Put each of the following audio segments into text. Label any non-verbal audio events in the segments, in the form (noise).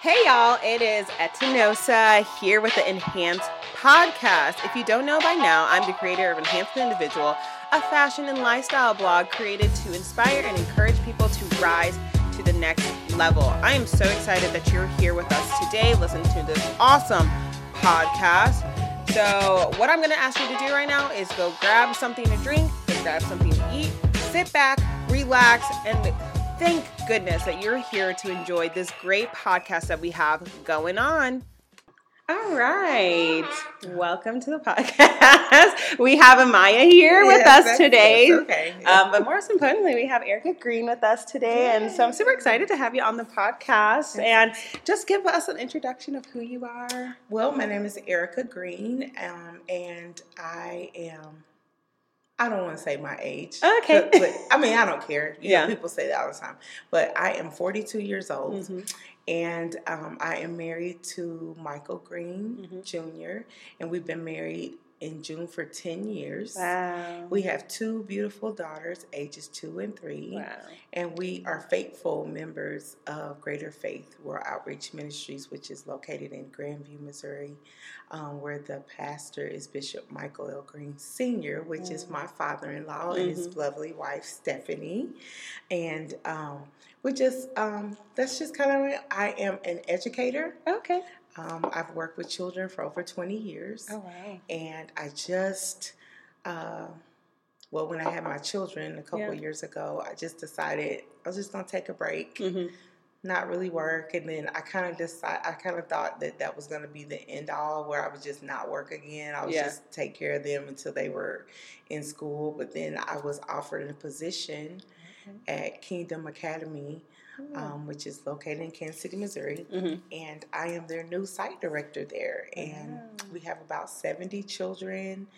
Hey y'all, it is Etinosa here with the Enhance podcast. If you don't know by now, I'm the creator of Enhanced Individual, a fashion and lifestyle blog created to inspire and encourage people to rise to the next level. I am so excited that you're here with us today, listening to this awesome podcast. So, what I'm going to ask you to do right now is go grab something to drink, go grab something to eat, sit back, relax, and thank goodness that you're here to enjoy this great podcast that we have going on. All right. Welcome to the podcast. (laughs) We have Amaya here with us today. okay. Um, but more importantly, we have Erica Green with us today. And so I'm super excited to have you on the podcast. And just give us an introduction of who you are. Well, my name is Erica Green, um, and I am. I don't want to say my age. Okay. But, but, I mean, I don't care. You know, Yeah. people say that all the time. But I am 42 years old, Mhm. and um, I am married to Michael Green Mhm. Jr., and we've been married in June for 10 years. Wow. We have two beautiful daughters, ages two and three. wow. And we are faithful members of Greater Faith World Outreach Ministries, which is located in Grandview, Missouri, um, where the pastor is Bishop Michael L. Green Sr., which is my father in law and his lovely wife, Stephanie. And um, we just, um, that's just kind of, I am an educator. Okay. Um, I've worked with children for over 20 years Oh, wow. and I just, uh, well, when I had my children a couple Yeah. of years ago, I just decided I was just gonna take a break, Mhm. not really work, and then I kind of decide, I kind of thought that that was gonna be the end all, where I would just not work again. I would Yeah. just take care of them until they were in school. But then I was offered a position at Kingdom Academy. Um, which is located in Kansas City, Missouri Mhm. and I am their new site director there. And Wow. we have about 70 children,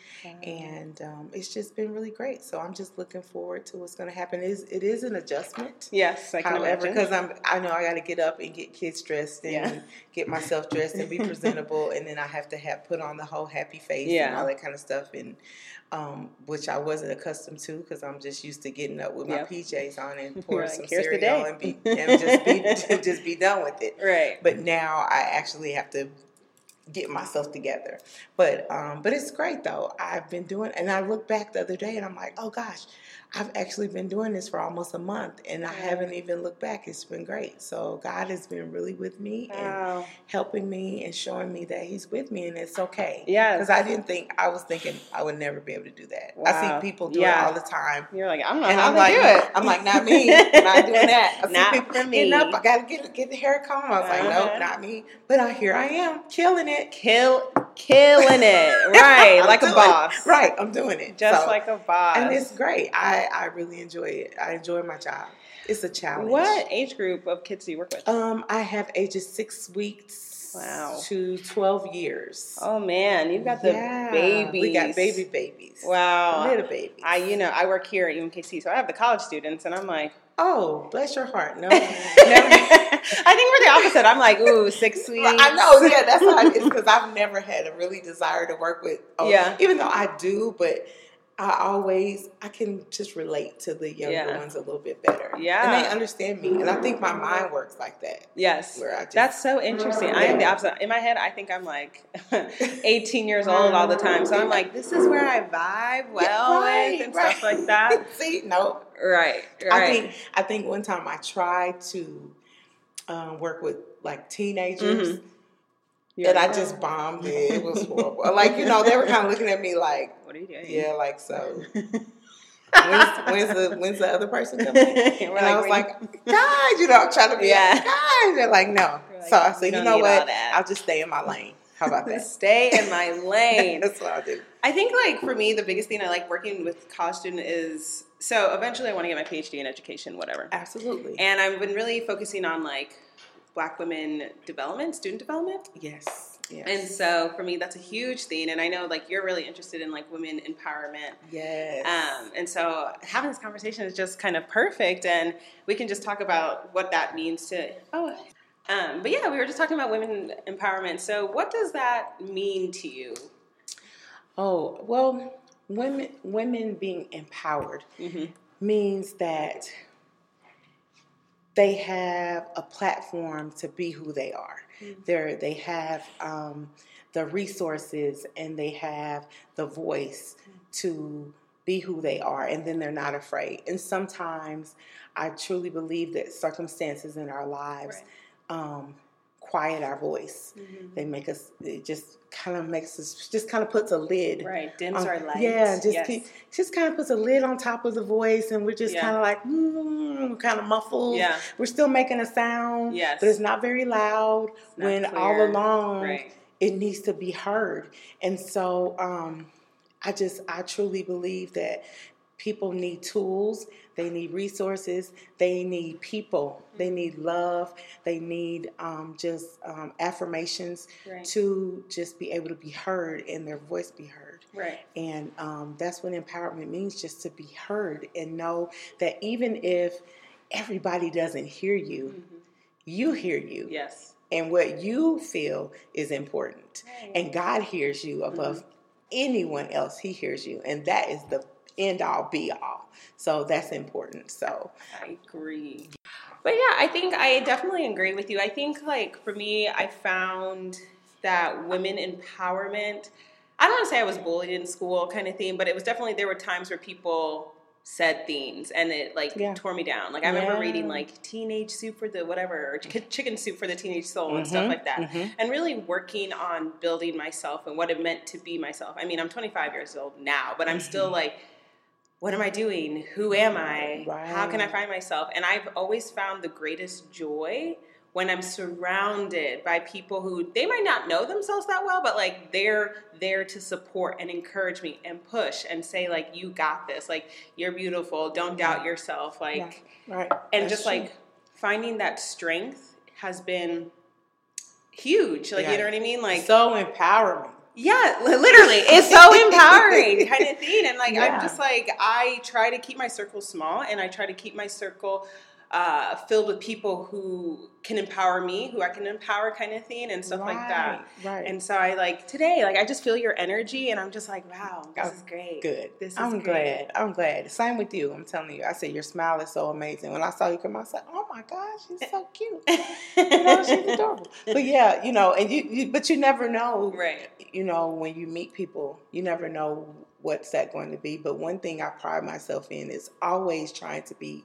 and um, it's just been really great. So I'm just looking forward to what's going to happen. It is, it is an adjustment. Yes, I can However, because I'm, I know I got to get up and get kids dressed and Yeah. get myself dressed and be (laughs) presentable, and then I have to have put on the whole happy face and all that kind of stuff, and um, which I wasn't accustomed to because I'm just used to getting up with my Yeah. PJs on and (laughs) You're pour like, some "Here's cereal day." and be (laughs) and just be (laughs) (laughs) just be done with it Right. but now I actually have to get myself together. But um, but it's great though. I've been doing, and I look back the other day and I'm like, oh gosh, I've actually been doing this for almost a month, and I haven't even looked back. It's been great. So God has been really with me and Wow. helping me and showing me that He's with me, and it's okay. Yeah. because I didn't think I was thinking I would never be able to do that. I see people do Yeah. it all the time. You're like, I'm not And I'm like, do it. I'm like, not me, not doing that. I see Not people for getting me. up. I gotta get get the hair comb. I was like, Uh-huh. nope, not me. But I, here I am, killing it, Kill, killing it. (laughs) Right. Like a doing boss. Right, I'm doing it. Just So- like a boss. and it's great. I I really enjoy it. I enjoy my job. It's a challenge. what age group of kids do you work with? Um, I have ages six weeks Wow. to twelve years. Oh man, you've got the Yeah, babies. We got baby babies. Wow. little babies. I, you know, I work here at UMKC, so I have the college students, and I'm like, oh, bless your heart. No, (laughs) I think we're the opposite. I'm like, ooh, six (laughs) weeks. I know, yeah, that's why it's because (laughs) I've never had a really desire to work with. Oh, Yeah. even though I do, but I always I can just relate to the younger Yeah. ones a little bit better. Yeah. and they understand me, and I think my mind works like that. Yes. Where I just That's so interesting. I am the opposite. In my head, I think I'm like (laughs) 18 years old all the time. So I'm like, this is where I vibe well right, with and right. stuff like that. (laughs) See, no, Right. Right. I think I think one time I tried to um, work with like teenagers. Mhm. You're And I just bombed it. It was (laughs) horrible. like, you know, they were kind of looking at me like, what are you doing? yeah, like so. when's, (laughs) when's the when's the other person coming? And I was like, guys, you know, I'm trying to be Yeah. like, guys. They're like, no. Like, so I said, you know what? I'll just stay in my lane. How about that? (laughs) stay in my lane. That's what I'll do. I think like for me, the biggest thing I like working with college student is so eventually I want to get my PhD in education, whatever. Absolutely. And I've been really focusing on like black women development, student development. yes. Yes. And so for me, that's a huge thing. And I know like you're really interested in like women empowerment. yes. Um, and so having this conversation is just kind of perfect. And we can just talk about what that means to, oh, um, but yeah, we were just talking about women empowerment. So what does that mean to you? oh well, women women being empowered Mm-hmm. means that they have a platform to be who they are. Mm-hmm. They're, they have um, the resources and they have the voice to be who they are, and then they're not afraid. And sometimes I truly believe that circumstances in our lives um, quiet our voice. Mhm. They make us. It just kind of makes us. Just kind of puts a lid. Right, dims on- our lights. Yeah, just yes. keep, just kind of puts a lid on top of the voice, and we're just Yeah. kind of like mm, kind of muffled. yeah, We're still making a sound, Yes. but it's not very loud. Not when all along right. it needs to be heard. And so um, I just, I truly believe that people need tools, they need resources, they need people, they need love, they need um, just um, affirmations Right. to just be able to be heard and their voice be heard. Right. And um, that's what empowerment means just to be heard and know that even if everybody doesn't hear you, Mhm. you hear you Yes. and what you feel is important. Right. And God hears you above anyone else. He hears you, and that is the end all be all. So that's important. So I agree. But yeah, I think I definitely agree with you. I think like for me, I found that women empowerment. I don't want to say I was bullied in school, kind of thing, but it was definitely there were times where people said things and it like Yeah. tore me down. Like I remember Yeah. reading like Teenage Soup for the whatever, or Ch- Chicken Soup for the Teenage Soul and Mhm, stuff like that. mhm. And really working on building myself and what it meant to be myself. I mean, I'm 25 years old now, but I'm still Mhm. like what am I doing? Who am I? How can I find myself? And I've always found the greatest joy when I'm surrounded by people who they might not know themselves that well, but like they're there to support and encourage me and push and say like you got this, like you're beautiful, don't doubt yourself, like right, and That's just true. like finding that strength has been huge. Like Yeah. you know what I mean? Like so empowering. Yeah, literally. It's so (laughs) empowering kind of thing. And like Yeah. I'm just like I try to keep my circle small and I try to keep my circle uh, filled with people who can empower me, who I can empower kind of thing and stuff like that. Right, Right. And so I like today, like I just feel your energy and I'm just like, wow, this Oh, is great. Good. This is I'm great. glad. I'm glad. Same with you. I'm telling you. I said your smile is so amazing. When I saw you come out, I said, "Oh my gosh, she's so cute." you know, she's (laughs) adorable. But yeah, you know, and you, you, but you never know. Right. You know, when you meet people, you never know what's that going to be. But one thing I pride myself in is always trying to be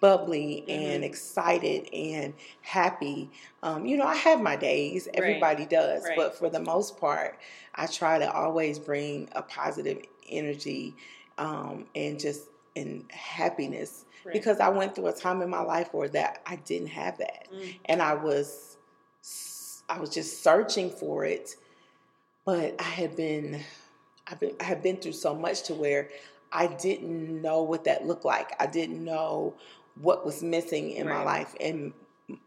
bubbly and Mhm. excited and happy. Um, you know, I have my days. Everybody does, Right. but for the most part, I try to always bring a positive energy um, and just in happiness Right. because I went through a time in my life where that I didn't have that, Mm. and I was I was just searching for it, but I had been I've been I had been through so much to where I didn't know what that looked like. I didn't know what was missing in my life, and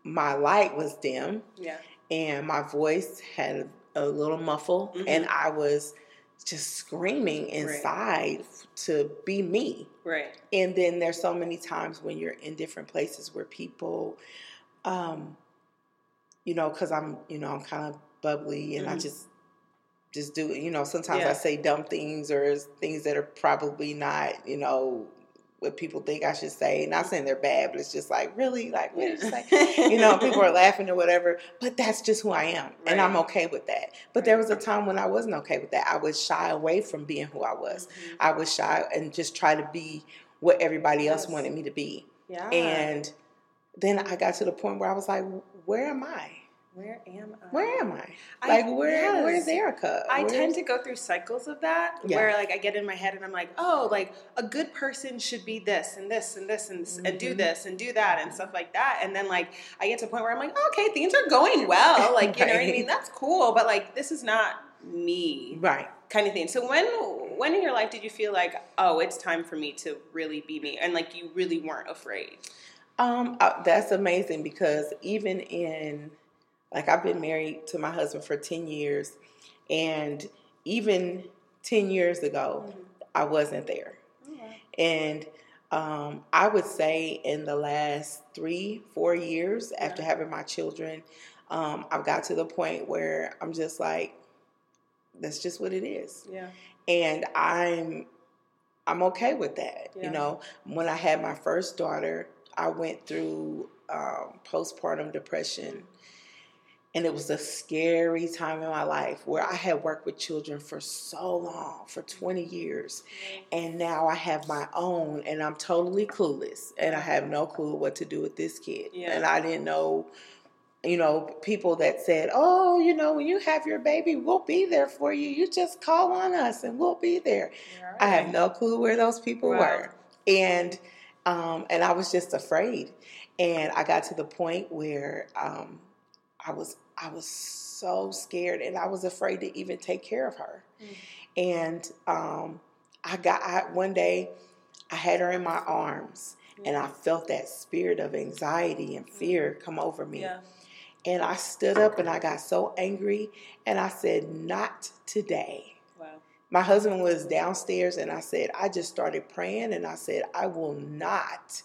my light was dim Yeah. and my voice had a little muffle Mhm. and I was just screaming inside to be me. Right. And then there's so many times when you're in different places where people um you know cuz I'm you know I'm kind of bubbly and I Mhm. just just do you know sometimes I say dumb things or things that are probably not you know what people think I should say not saying they're bad but it's just like really like what did you say (laughs) you know, people are laughing or whatever, but that's just who I am. And I'm okay with that. But there was a time when I wasn't okay with that. I would shy away from being who I was. Mhm. I was shy and just try to be what everybody else wanted me to be. Yeah. And then I got to the point where I was like, where am I? Where am I? Where am I? I- Like, where? yes. where's Erica? I Where's- tend to go through cycles of that Yeah. where like I get in my head and I'm like, oh, like a good person should be this and this and this and, this and do Mhm. this and do that and stuff like that. And then like I get to a point where I'm like, okay, things are going (laughs) well. Like, you know what I mean? That's cool, but like this is not me Right. kind of thing. So when when in your life did you feel like, oh, it's time for me to really be me and like you really weren't afraid? Um, uh, that's amazing because even in like I've been married to my husband for ten years, and even ten years ago, I wasn't there. And um, I would say in the last three, four years after having my children, um, I've got to the point where I'm just like, that's just what it is, Yeah. and I'm I'm okay with that. Yeah. You know, when I had my first daughter, I went through um, postpartum depression and it was a scary time in my life where I had worked with children for so long, for 20 years. And now I have my own and I'm totally clueless. And I have no clue what to do with this kid. Yeah. And I didn't know, you know, people that said, oh, you know, when you have your baby, we'll be there for you. You just call on us and we'll be there. I have no clue where those people Wow. were. And um, and I was just afraid. And I got to the point where um, I was I was so scared and I was afraid to even take care of her. Mm. And um, I got I, one day I had her in my arms and I felt that spirit of anxiety and fear come over me. Yeah. And I stood up and I got so angry and I said, Not today. Wow. My husband was downstairs and I said, I just started praying and I said, I will not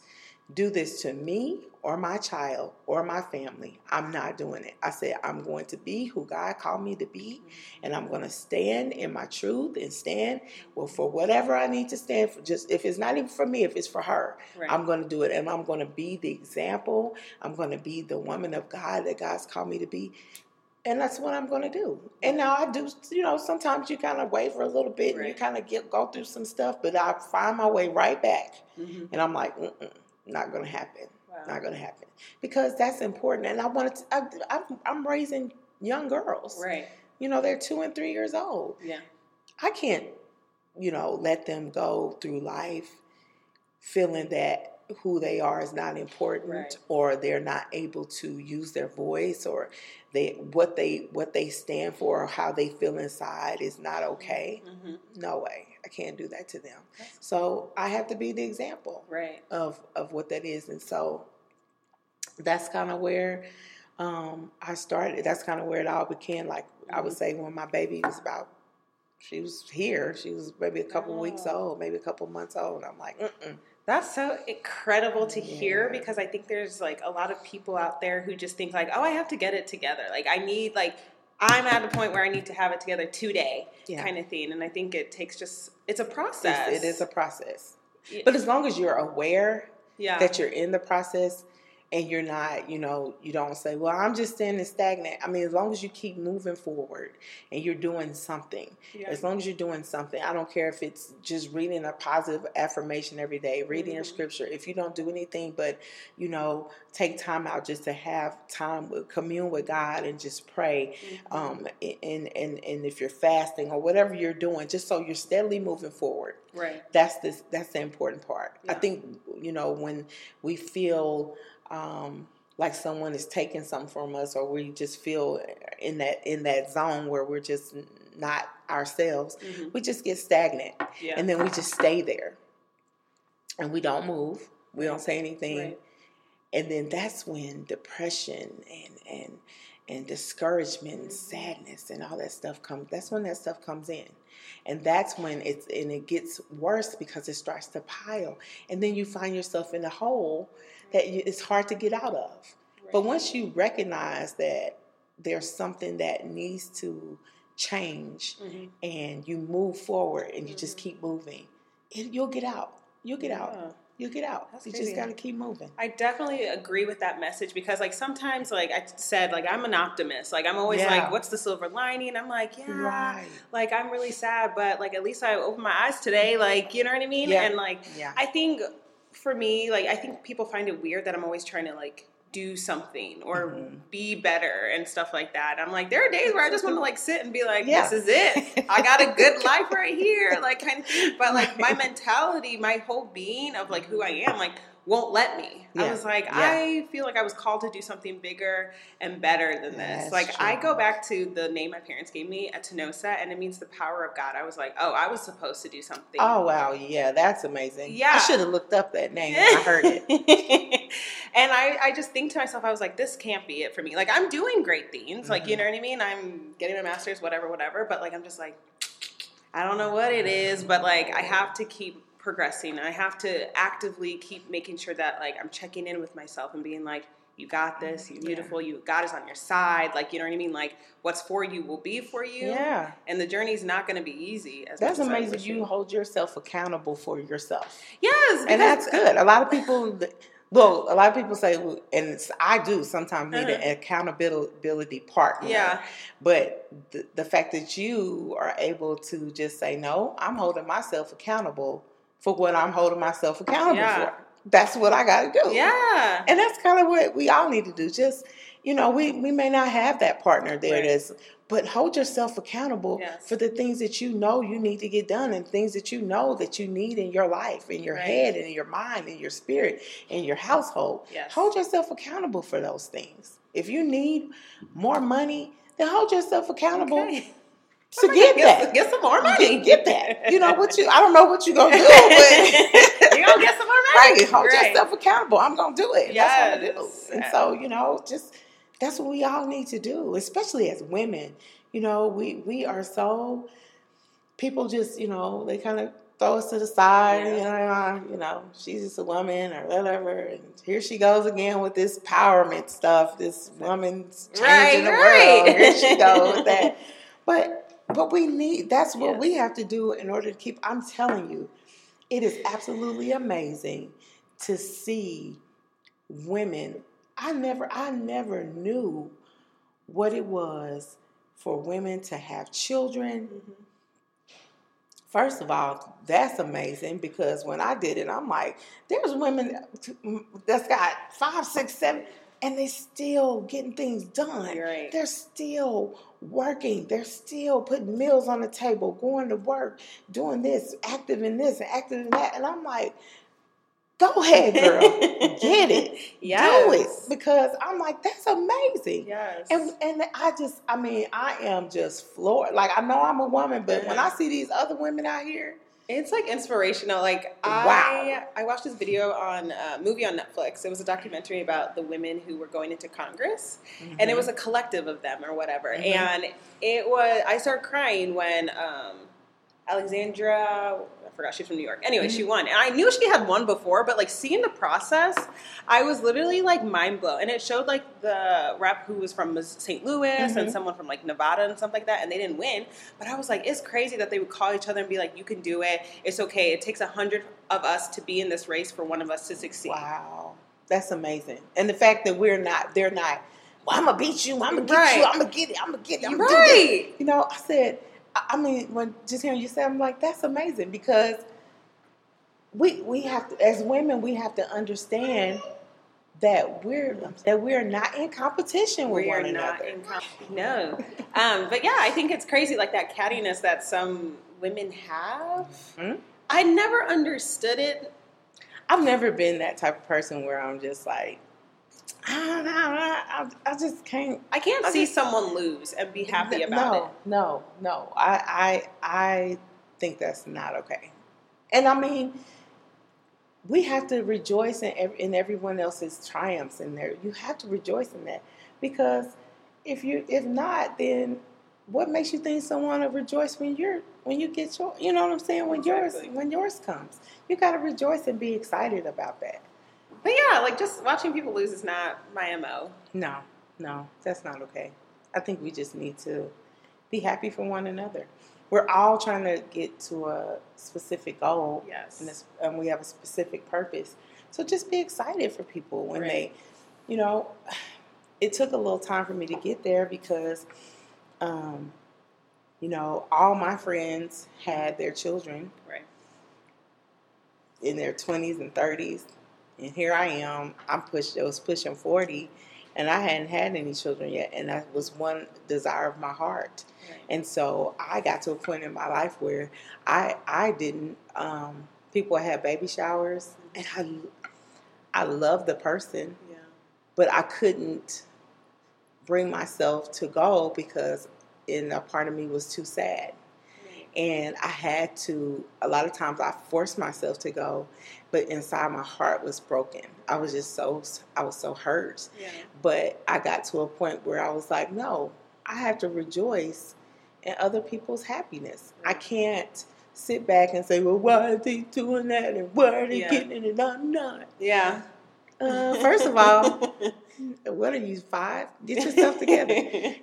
do this to me or my child or my family. I'm not doing it. I said, I'm going to be who God called me to be and I'm going to stand in my truth and stand well for whatever I need to stand for. Just if it's not even for me, if it's for her, Right. I'm going to do it and I'm going to be the example. I'm going to be the woman of God that God's called me to be. And that's what I'm going to do. And now I do, you know, sometimes you kind of waver a little bit and you kind of get go through some stuff, but I find my way right back. Mhm. And I'm like, Mm-mm, not going to happen. Wow. Not going to happen. Because that's important. And I wanted to, I, I'm, I'm raising young girls. Right. You know, they're two and three years old. Yeah. I can't, you know, let them go through life feeling that who they are is not important Right. or they're not able to use their voice or they what they what they stand for or how they feel inside is not okay. hmm No way. I can't do that to them. That's- So I have to be the example Right. of of what that is and so that's kind of where um, I started. That's kind of where it all began. Like I would Mhm. say, when my baby was about, she was here. She was maybe a couple weeks old, maybe a couple months old. And I'm like, Mm-mm. That's so incredible to hear Yeah. because I think there's like a lot of people out there who just think like, oh, I have to get it together. Like I need like I'm at a point where I need to have it together today, Yeah. kind of thing. And I think it takes just it's a It's- process. it is a process. Yeah. But as long as you're aware yeah. that you're in the process and you're not, you know, you don't say, well, I'm just standing stagnant. I mean, as long as you keep moving forward and you're doing something, yeah. As long as you're doing something, I don't care if it's just reading a positive affirmation every day, reading your Mhm. scripture. If you don't do anything but, you know, take time out just to have time with commune with God and just pray. Mhm. Um, and, and and if you're fasting or whatever you're doing, just so you're steadily moving forward. right. That's this. That's the important part. I think you know when we feel um, like someone is taking something from us, or we just feel in that in that zone where we're just not ourselves, Mhm. we just get stagnant, Yeah. and then we just stay there, and we don't move. We don't say anything, Right. and then that's when depression and and and discouragement and sadness and all that stuff comes that's when that stuff comes in and that's when it's and it gets worse because it starts to pile and then you find yourself in a hole that you, it's hard to get out of but once you recognize that there's something that needs to change Mhm. and you move forward and you just Mhm. keep moving it, you'll get out you'll get out you'll get out That's you crazy. just got to keep moving I definitely agree with that message because, like, sometimes, like I said, like I'm an optimist. Like I'm always Yeah. like, "What's the silver lining?" I'm like, "Yeah, right like I'm really sad, but like at least I opened my eyes today. Like, you know what I mean?" Yeah. And like, yeah I think for me, like I think people find it weird that I'm always trying to like do something or Mhm. be better and stuff like that. I'm like, there are days where I just want to like sit and be like, Yeah. this is it. I (laughs) got a good life right here, like kind of thing. But like my mentality, my whole being of like who I am, like won't let me. I was like, Yeah. I feel like I was called to do something bigger and better than this. That's like I go back to the name my parents gave me, Etinosa, and it means the power of God. I was like, oh, I was supposed to do something. Oh wow, yeah, that's amazing. Yeah. I should have looked up that name I heard it. (laughs) and I, I just think to myself, I was like, this can't be it for me. Like, I'm doing great things. Like, you Mhm. know what I mean? I'm getting my master's, whatever, whatever. But, like, I'm just like, I don't know what it is, but, like, I have to keep progressing. I have to actively keep making sure that, like, I'm checking in with myself and being like, you got this, you're Yeah. beautiful, you God is on your side. Like, you know what I mean? Like, what's for you will be for you. Yeah, And the journey's not going to be easy. As that's amazing. You hold yourself accountable for yourself, Yes. and that's good. A lot of people, Well, a lot of people say, and it's, I do sometimes need Uh-huh. an accountability partner. Yeah. But the, the fact that you are able to just say, no, I'm holding myself accountable for what I'm holding myself accountable Yeah. for. That's what I got to do. Yeah. And that's kind of what we all need to do. Just, you know, we, we may not have that partner there Right. that's, but hold yourself accountable Yes. for the things that you know you need to get done and things that you know that you need in your life, in your Right. head, and in your mind, in your spirit, in your household. Yes. Hold yourself accountable for those things. If you need more money, then hold yourself accountable Okay. To get that. Get some more money. Get, get that. You know what you I don't know what you're gonna do, (laughs) but (laughs) You're gonna get some more money. Right, hold Right. yourself accountable. I'm gonna do it. That's what I do. And so, you know, just that's what we all need to do, especially as women. You know, we we are so people just, you know, they kind of throw us to the side, Yeah. you know, ah, you know, she's just a woman or whatever, and here she goes again with this empowerment stuff, this woman's changing Right, the right. world. Here she goes with that. (laughs) But but we need that's what Yes. we have to do in order to keep I'm telling you, it is absolutely amazing to see women. I never I never knew what it was for women to have children. Mhm. First of all, that's amazing because when I did it, I'm like, there's women that's got five, six, seven, and they're still getting things done. Right. They're still working. They're still putting meals on the table, going to work, doing this, active in this and active in that. And I'm like, go ahead, girl. Get it. (laughs) Do it. Because I'm like, that's amazing. Yes. And and I just, I mean, I am just floored. Like I know I'm a woman, but when I see these other women out here, It's like inspirational. Like I, Wow. I watched this video on a movie on Netflix. It was a documentary about the women who were going into Congress, and it was a collective of them or whatever. Mhm. And it was I started crying when um, Alexandra. Forgot she's from New York. Anyway, she won, and I knew she had won before, but like seeing the process, I was literally like mind blown. And it showed like the rep who was from St. Louis and Mhm. someone from like Nevada and stuff like that, and they didn't win. But I was like, it's crazy that they would call each other and be like, "You can do it. It's okay. It takes a hundred of us to be in this race for one of us to succeed." wow, that's amazing. And the fact that we're not, they're not. Well, I'm gonna beat you. I'm gonna get Right. you. I'm gonna get it. I'm gonna get it. I'm gonna do this. right. You know, I said, I mean, when just hearing you say, I'm like, that's amazing because we we have to, as women, we have to understand that we're that we're not in competition with We are one not another. in com- no. Um, but yeah, I think it's crazy, like that cattiness that some women have. Hmm? I never understood it. I've never been that type of person where I'm just like, I don't know, I, I, I just can't. I can't I see just- someone lose and be happy about no, it. No, no, I, I, I think that's not okay. And I mean, we have to rejoice in, ev- in everyone else's triumphs in there. You have to rejoice in that because if you, if not, then what makes you think someone will rejoice when you're when you get your, you know what I'm saying? When Exactly. yours when yours comes, you got to rejoice and be excited about that. But yeah, like just watching people lose is not my mo. No, no, that's not okay. I think we just need to be happy for one another. We're all trying to get to a specific goal, Yes. and, and we have a specific purpose. So just be excited for people when Right. they, you know, (sighs) it took a little time for me to get there because, um, you know, all my friends had their children Right. in their 20s and 30s. And here I am. I'm pushed. I was pushing 40, and I hadn't had any children yet. And that was one desire of my heart. Right. And so I got to a point in my life where I I didn't. Um, people had baby showers, and I I loved the person, Yeah. but I couldn't bring myself to go because in a part of me was too sad and I had to. A lot of times, I forced myself to go, but inside my heart was broken. I was just so I was so hurt. Yeah. But I got to a point where I was like, no, I have to rejoice in other people's happiness. I can't sit back and say, well, why are they doing that and why are they Yeah. getting it and I'm not. Yeah. Uh, first of all, (laughs) what are you five? Get yourself together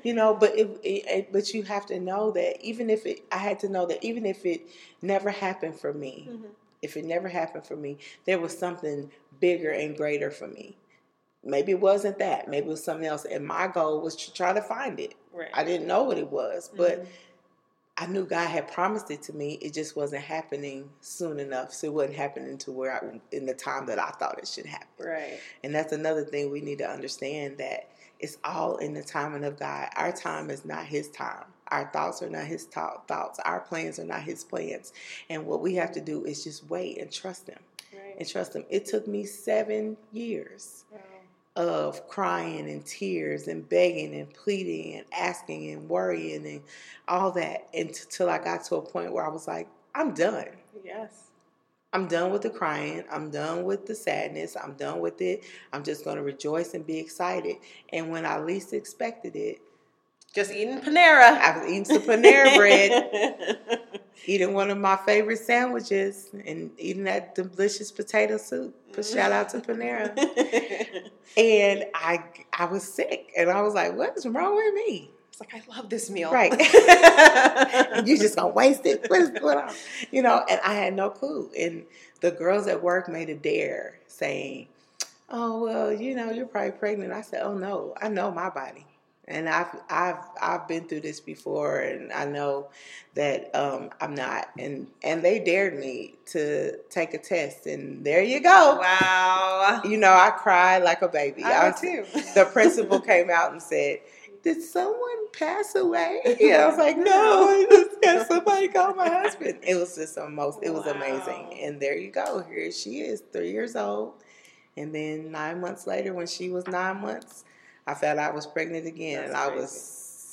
you know but it, it- but you have to know that even if it i had to know that even if it never happened for me Mhm. if it never happened for me, there was something bigger and greater for me. Maybe it wasn't that. Maybe it was something else. And my goal was to try to find it. Right. I didn't know what it was, but Mhm. I knew God had promised it to me. It just wasn't happening soon enough. So it wasn't happening to where I, in the time that I thought it should happen. Right. And that's another thing we need to understand that it's all in the timing of God. Our time is not His time. Our thoughts are not His thought, thoughts. Our plans are not His plans. And what we have to do is just wait and trust Him. Right. And trust Him. It took me seven years. Of crying and tears and begging and pleading and asking and worrying and all that until I got to a point where I was like, I'm done. Yes. I'm done with the crying. I'm done with the sadness. I'm done with it. I'm just going to rejoice and be excited. And when I least expected it, Just eating Panera. I was eating some Panera bread, (laughs) eating one of my favorite sandwiches, and eating that delicious potato soup. But mm-hmm. shout out to Panera. (laughs) And I, I was sick, and I was like, "What is wrong with me?" It's like I love this meal. Right. (laughs) you just gonna waste it. What is going on? You know, and I had no clue. And the girls at work made a dare saying, Oh, well, you know, you're probably pregnant. I said, Oh no, I know my body. And I've I've I've been through this before and I know that um, I'm not. And and they dared me to take a test and there you go. Wow. You know, I cried like a baby. I was- too. the principal came out and said, Did someone pass away? (laughs) And I was like, No, just got somebody call my husband. It was just the most, it was Wow. amazing. And there you go. Here she is, three years old. And then nine months later, when she was nine months, I felt I was pregnant again. That's and I crazy. was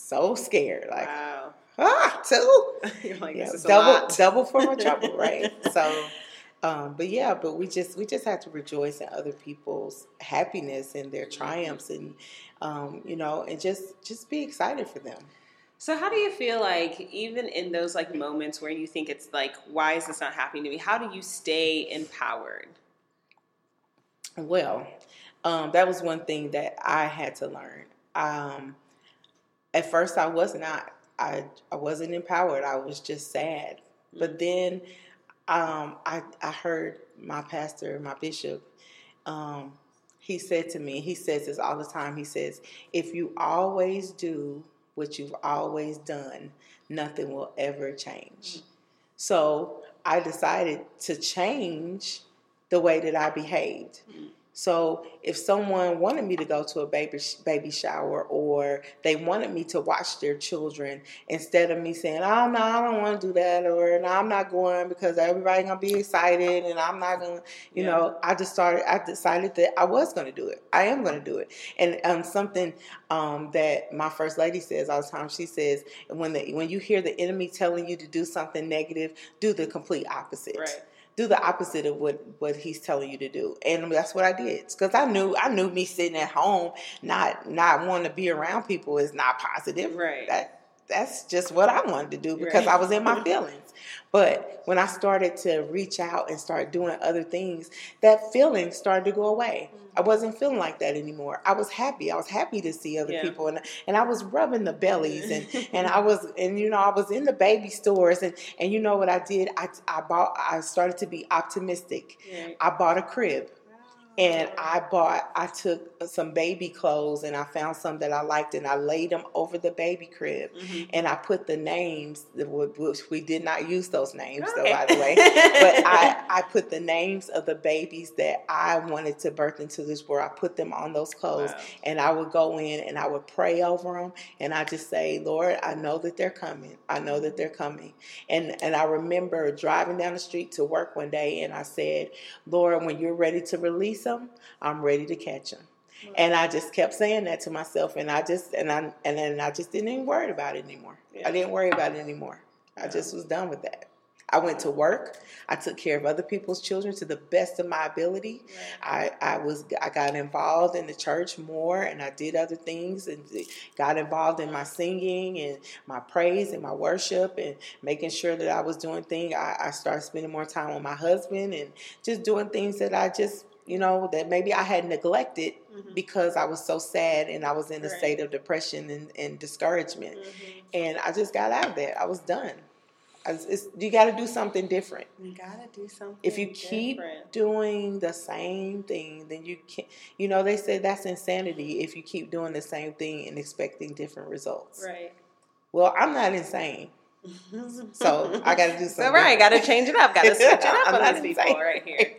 so scared. Like, wow. ah, two. (laughs) You're like, Yeah, this is a double, double for my trouble, (laughs) right? So, um, but yeah, but we just we just have to rejoice in other people's happiness and their triumphs, and um, you know, and just just be excited for them. So how do you feel like even in those like moments where you think it's like why is this not happening to me? How do you stay empowered? Well, um, that was one thing that I had to learn. Um, at first, I was not. I I wasn't empowered. I was just sad. But then, um, I I heard my pastor, my bishop. Um, he said to me, he says this all the time. He says, "If you always do what you've always done, nothing will ever change." So I decided to change the way that I behaved. Mm. So if someone wanted me to go to a baby baby shower or they wanted me to watch their children instead of me saying, "Oh no, I don't want to do that," or "No, I'm not going because everybody gonna be excited and I'm not gonna," you Yeah. know, I just started. I decided that I was gonna do it. I am gonna do it. And um, something um, that my first lady says all the time. She says, "When the when you hear the enemy telling you to do something negative, do the complete opposite." Right. Do the opposite of what what he's telling you to do. And that's what i did. Because i knew i knew me sitting at home not not wanting to be around people is not positive. Right. that that's just what i wanted to do because Right. i was in my (laughs) feelings but when i started to reach out and start doing other things that feeling started to go away mm-hmm. i wasn't feeling like that anymore i was happy i was happy to see other Yeah. people and, and i was rubbing the bellies and (laughs) and I was, and you know, I was in the baby stores, and and you know what I did? I I bought, I started to be optimistic. I bought a crib, and I bought, I took some baby clothes, and I found some that I liked, and I laid them over the baby crib, Mhm. and I put the names, which we did not use those names, though, by the way. But I, (laughs) I put the names of the babies that I wanted to birth into this world. I put them on those clothes Wow. and I would go in and I would pray over them and I just say, Lord, I know that they're coming. I know that they're coming. And and I remember driving down the street to work one day and I said, Lord, when you're ready to release them, I'm ready to catch them. And I just kept saying that to myself, and I just and I and then I just didn't even worry about it anymore. Yeah. I didn't worry about it anymore. I just was done with that. I went to work. I took care of other people's children to the best of my ability. I, I was I got involved in the church more and I did other things and got involved in my singing and my praise and my worship and making sure that I was doing things. I, I started spending more time with my husband and just doing things that I just you know that maybe I had neglected Mhm. because I was so sad and I was in a Right. state of depression and, and discouragement. Mhm. And I just got out of that. I was done. It's, you got to do something different. You got to do something. If you keep different. doing the same thing, then you can't. You know, they say that's insanity if you keep doing the same thing and expecting different results. right. Well, I'm not insane, so I got to do (laughs) something. So right, got to change it up. Got to switch it (laughs) up on these people right here.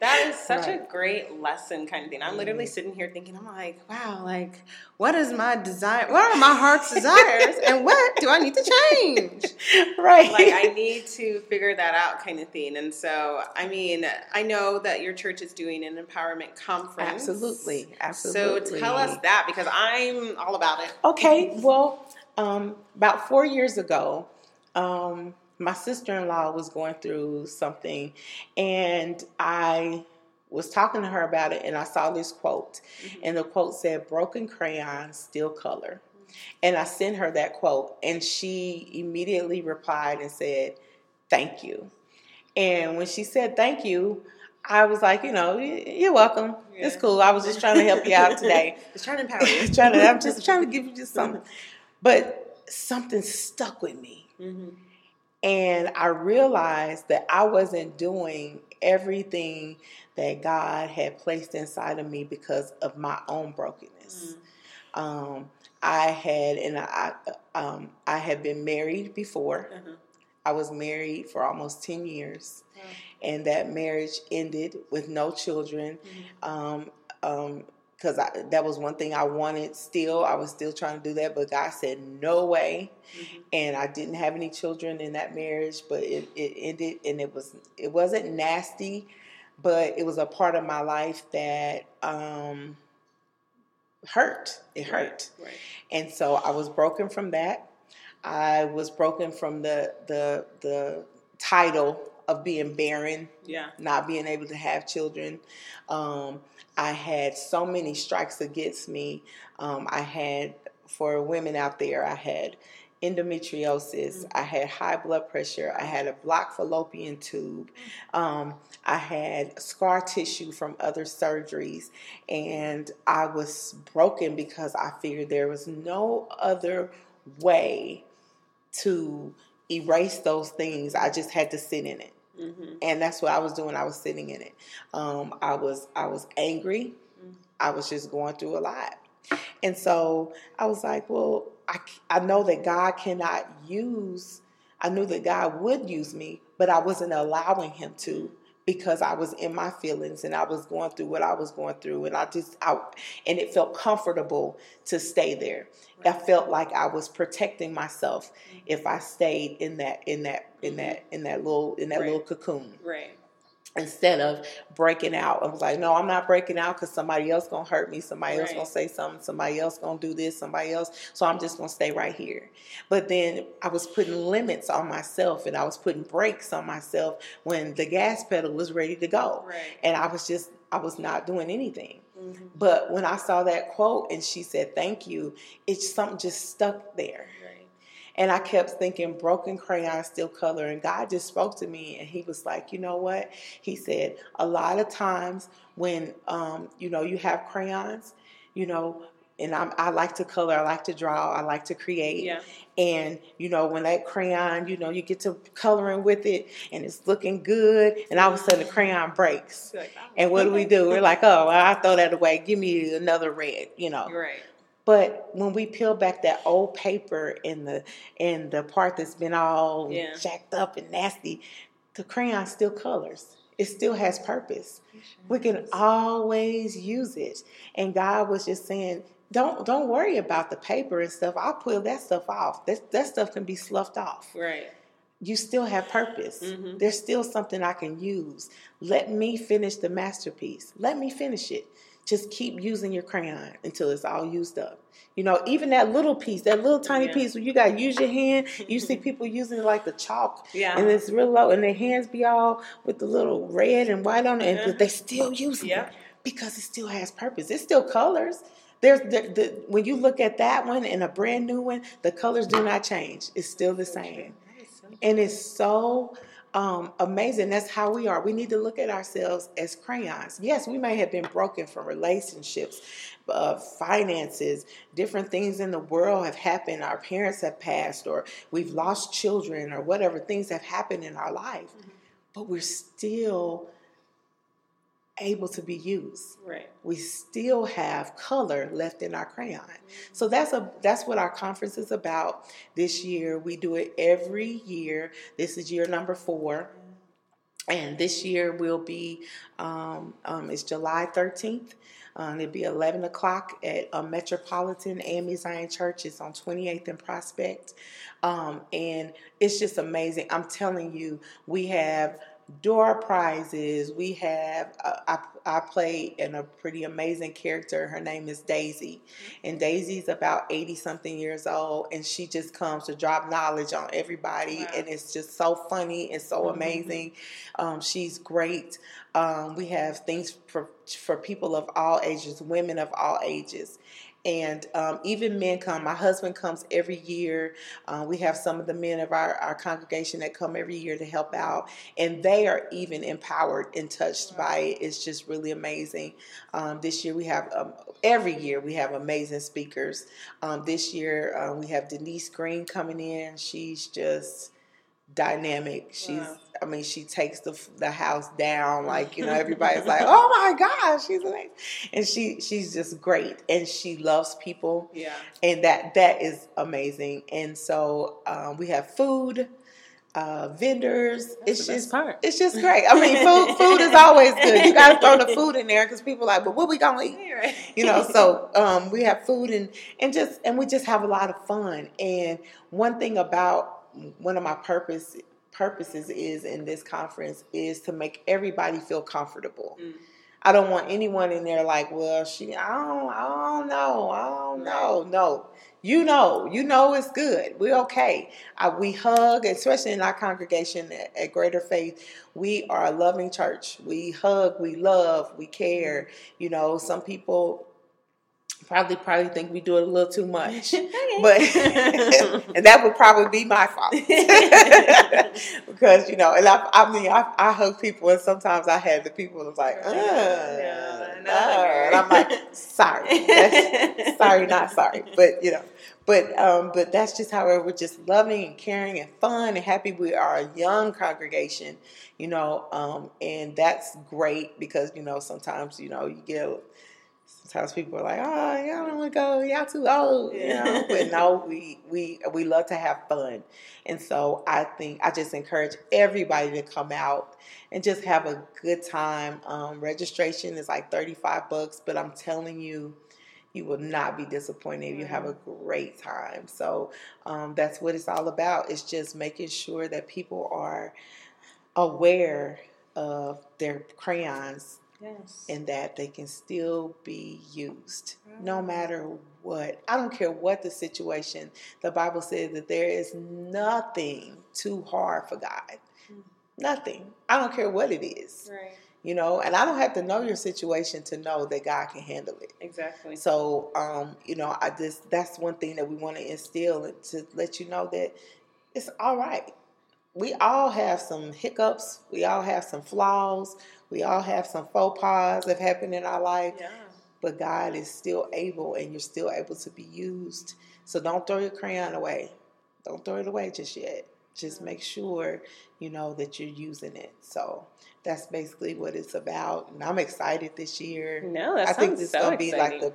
That is such Right. a great lesson kind of thing. I'm literally Mhm. sitting here thinking, I'm like, wow, like, what is my desire? What are my heart's desires? and what do I need to change? (laughs) right. Like, I need to figure that out kind of thing. And so, I mean, I know that your church is doing an empowerment conference. absolutely, absolutely. So tell us that because I'm all about it. Okay, well, um, about four years ago, um, my sister in law was going through something, and I was talking to her about it, and I saw this quote, and the quote said, Broken crayons still color. And I sent her that quote, and she immediately replied and said, Thank you. And when she said thank you, I was like, you know, you're welcome. It's cool. I was just trying to help you out (laughs) today. Just trying to empower you. (laughs) trying to, I'm just trying to give you just something. (laughs) But something stuck with me. Mhm. And I realized that I wasn't doing everything that God had placed inside of me because of my own brokenness. Mm. Um, I had, and I, um, I had been married before. Uh-huh. I was married for almost 10 years, Wow. and that marriage ended with no children. Mhm. Um, um, because that was one thing I wanted still. I was still trying to do that, but God said, no way. Mhm. And I didn't have any children in that marriage, but it, it ended and it was it wasn't nasty, but it was a part of my life that um hurt. It hurt. Right. And so I was broken from that. I was broken from the the the title of being barren Yeah. not being able to have children. Um, I had so many strikes against me. Um, I had, for women out there, I had endometriosis, I had high blood pressure, I had a blocked fallopian tube, um, I had scar tissue from other surgeries, and I was broken because I figured there was no other way to erase those things. I just had to sit in it Mm-hmm. and that's what I was doing. I was sitting in it. Um, I was I was angry. Mm. I was just going through a lot, and so I was like, well, I, I know that God cannot use. I knew that God would use me, but I wasn't allowing Him to because I was in my feelings and I was going through what I was going through, and I just I and it felt comfortable to stay there. I felt like I was protecting myself mm-hmm. if I stayed in that in that in that in that little in that Right. little cocoon Right. Instead of breaking out. I was like, no, I'm not breaking out because somebody else gonna hurt me. Somebody else gonna say something. Somebody else gonna do this. Somebody else. So I'm just gonna stay right here. But then I was putting limits on myself, and I was putting brakes on myself when the gas pedal was ready to go, Right. and I was just I was not doing anything. Mm-hmm. But when I saw that quote and she said thank you, it's something just stuck there. And I kept thinking, broken crayon still color. And God just spoke to me and He was like, you know what? He said, a lot of times when, um, you know, you have crayons, you know, and I'm, I like to color, I like to draw, I like to create. Yeah. And, you know, when that crayon, you know, you get to coloring with it and it's looking good, and all of a sudden the crayon breaks. Like, oh. And what do we do? We're like, oh, well, I throw that away. Give me another red, you know. Right. But when we peel back that old paper and the and the part that's been all Yeah. jacked up and nasty, the crayon still colors. It still has purpose. We can always use it. And God was just saying, don't don't worry about the paper and stuff. I'll pull that stuff off. That that stuff can be sloughed off. Right. You still have purpose. Mhm. There's still something I can use. Let me finish the masterpiece. Let me finish it. Just keep using your crayon until it's all used up. You know, even that little piece, that little tiny Yeah. piece where you got to use your hand. You see (laughs) people using it like the chalk, Yeah. and it's real low, and their hands be all with the little red and white on it, and Mhm. but they still Yeah. it because it still has purpose. It still colors. There's the, the when you look at that one and a brand new one, the colors do not change. It's still the same so and it's so um, amazing. That's how we are. We need to look at ourselves as crayons. Yes, we may have been broken from relationships, uh, finances, different things in the world have happened. Our parents have passed, or we've lost children, or whatever things have happened in our life. Mm-hmm. But we're still able to be used. Right. We still have color left in our crayon. So that's a that's what our conference is about this year. We do it every year. This is year number 4. And this year will be um, um, it's July 13th. Um, it'll be 11 o'clock at uh, Metropolitan AME Zion Church. It's on 28th and Prospect. Um, and it's just amazing. I'm telling you, we have door prizes. We have, uh, I, I play in a pretty amazing character. Her name is Daisy. And Daisy's about 80 something years old. And she just comes to drop knowledge on everybody. Wow. And it's just so funny and so mm-hmm. amazing. Um, she's great. Um, we have things for, for people of all ages, women of all ages and um, even men come. My husband comes every year. Uh, we have some of the men of our, our congregation that come every year to help out, and they are even empowered and touched by it. It's just really amazing. Um, this year we have um, every year we have amazing speakers. Um, this year uh, we have Denise Green coming in. She's just dynamic. She's, wow. I mean, she takes the the house down. Like you know, (laughs) everybody's like, "Oh my gosh, she's amazing," and she she's just great, and she loves people. Yeah, and that that is amazing. And so um, we have food. Uh, vendors, That's it's just part. it's just great. I mean, food (laughs) food is always good. You got to throw the food in there because people are like, but what we gonna eat? Right. You know, so um, we have food and and just and we just have a lot of fun. And one thing about one of my purpose purposes is in this conference is to make everybody feel comfortable. Mm. I don't want anyone in there like, well, she, I don't, I don't know, I don't know. No, you know, you know it's good. We're okay. Uh, we hug, especially in our congregation at, at, Greater Faith. We are a loving church. We hug, we love, we care. You know, some people probably probably think we do it a little too much, (laughs) but (laughs) and that would probably be my fault. (laughs) Because you know, and I, I mean, I, I hug people, and sometimes I have the people that's like, uh, no, no, and I'm like, sorry, sorry, not sorry, but you know. But um, but that's just how we're just loving and caring and fun and happy. We are a young congregation, you know, um, and that's great because you know sometimes you know you get sometimes people are like, "Oh, y'all don't want to go. Y'all too old," you know. (laughs) but no, we we we love to have fun, and so I think I just encourage everybody to come out and just have a good time. Um, registration is like thirty five bucks, but I'm telling you. You will not be disappointed. You have a great time. So um, that's what it's all about. It's just making sure that people are aware of their crayons Yes. And that they can still be used no matter what. I don't care what the situation. The Bible says that there is nothing too hard for God. Mm. Nothing. I don't care what it is. Right. You know, and I don't have to know your situation to know that God can handle it. Exactly. So, um, you know, I just that's one thing that we want to instill and to let you know that it's all right. We all have some hiccups. We all have some flaws. We all have some faux pas that happen in our life. Yeah. But God is still able and you're still able to be used. So don't throw your crayon away. Don't throw it away just yet. Just mm-hmm. make sure you know that you're using it. So that's basically what it's about. And I'm excited this year. No, that I think this is gonna be like the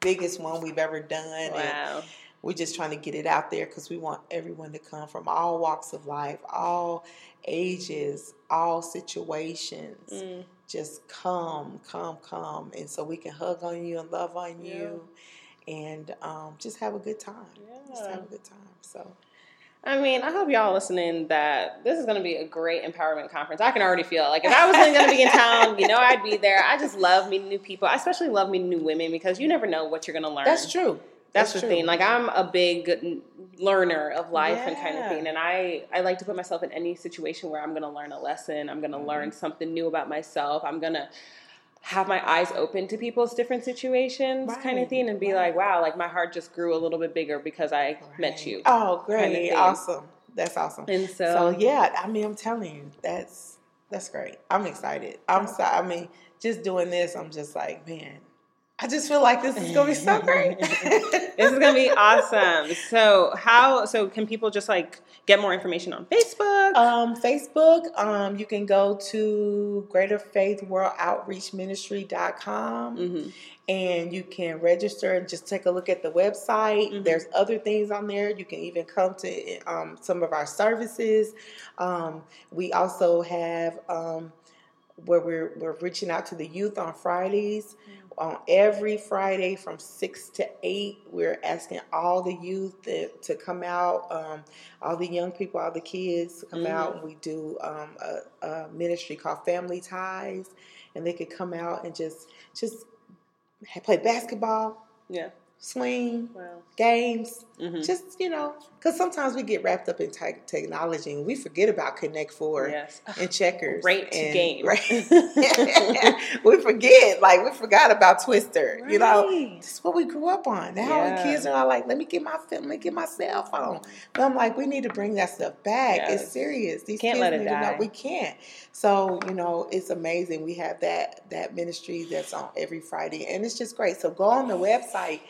biggest one we've ever done. Wow. And we're just trying to get it out there because we want everyone to come from all walks of life, all ages, all situations. Mm. Just come, come, come. And so we can hug on you and love on yeah. you and um, just have a good time. Yeah. Just have a good time. So. I mean, I hope y'all listening that this is going to be a great empowerment conference. I can already feel it. Like if I was only going to be in town, you know, I'd be there. I just love meeting new people. I especially love meeting new women because you never know what you're going to learn. That's true. That's, That's the true. thing. Like I'm a big learner of life yeah. and kind of thing, and I I like to put myself in any situation where I'm going to learn a lesson. I'm going to mm-hmm. learn something new about myself. I'm going to have my eyes open to people's different situations right. kind of thing and be right. like wow like my heart just grew a little bit bigger because i right. met you oh great kind of awesome That's awesome. And so, So yeah, I mean, I'm telling you, that's that's great. I'm excited. I'm so. I mean, just doing this, I'm just like, man, I just feel like this is gonna be so great. (laughs) this is gonna be awesome. So how? So can people just like get more information on Facebook? Um, Facebook, um, you can go to Greater Faith World Outreach Ministry.com mm-hmm. and you can register and just take a look at the website. Mhm. There's other things on there. You can even come to um, some of our services. Um, we also have um, where we're, we're reaching out to the youth on Fridays. On every Friday from 6 to 8, we're asking all the youth to, to come out, um, all the young people, all the kids to come Mhm. out. We do um, a, a ministry called Family Ties, and they could come out and just just play basketball, Yeah. Swing, Wow. games, Mm-hmm. just, you know, because sometimes we get wrapped up in tech technology and we forget about Connect Four yes. and checkers. Great and, game. Right. (laughs) (laughs) we forget, like we forgot about Twister. You know, Right. this is what we grew up on. Now Yeah. the kids are all like, "Let me get my film, let me get my cell phone." But I'm like, we need to bring that stuff back. Yes. It's serious. These Can't kids let it need to know we can't. So you know, it's amazing. We have that that ministry that's on every Friday, and it's just great. So go on the website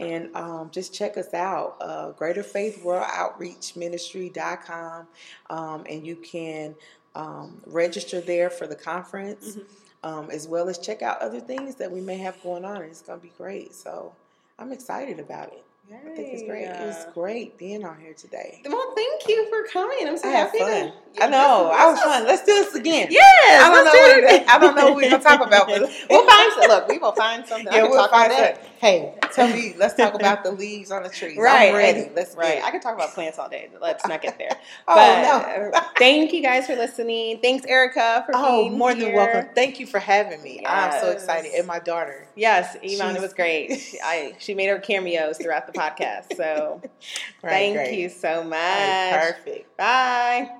and um, just check us out. Uh, Greater Faith World Outreach Ministry.com, um, and you can um, register there for the conference, Mhm. um, as well as check out other things that we may have going on. And it's going to be great. So I'm excited about it. I think it's great. It was great being on here today. Well, thank you for coming. I'm so I happy. fun. To, I know. I was fun. Let's do this again. Yes, I don't know let's what do it is. I don't know what we're gonna talk about, but we'll find (laughs) some. Look, we will find something. Yeah, we'll talk about find that. Hey, tell me. (laughs) Let's talk about the leaves on the trees. Right, I'm ready. Let's right. I could talk about plants all day. Let's not get there. (laughs) Oh but no. Uh, thank you guys for listening. Thanks, Erica, for Oh, being more than welcome. Thank you for having me. I'm so excited. And my daughter. Yes, Iman, it was great. She- I (laughs) she made her cameos throughout the podcast. So (laughs) Right, thank great. you so much. Right, perfect. Bye.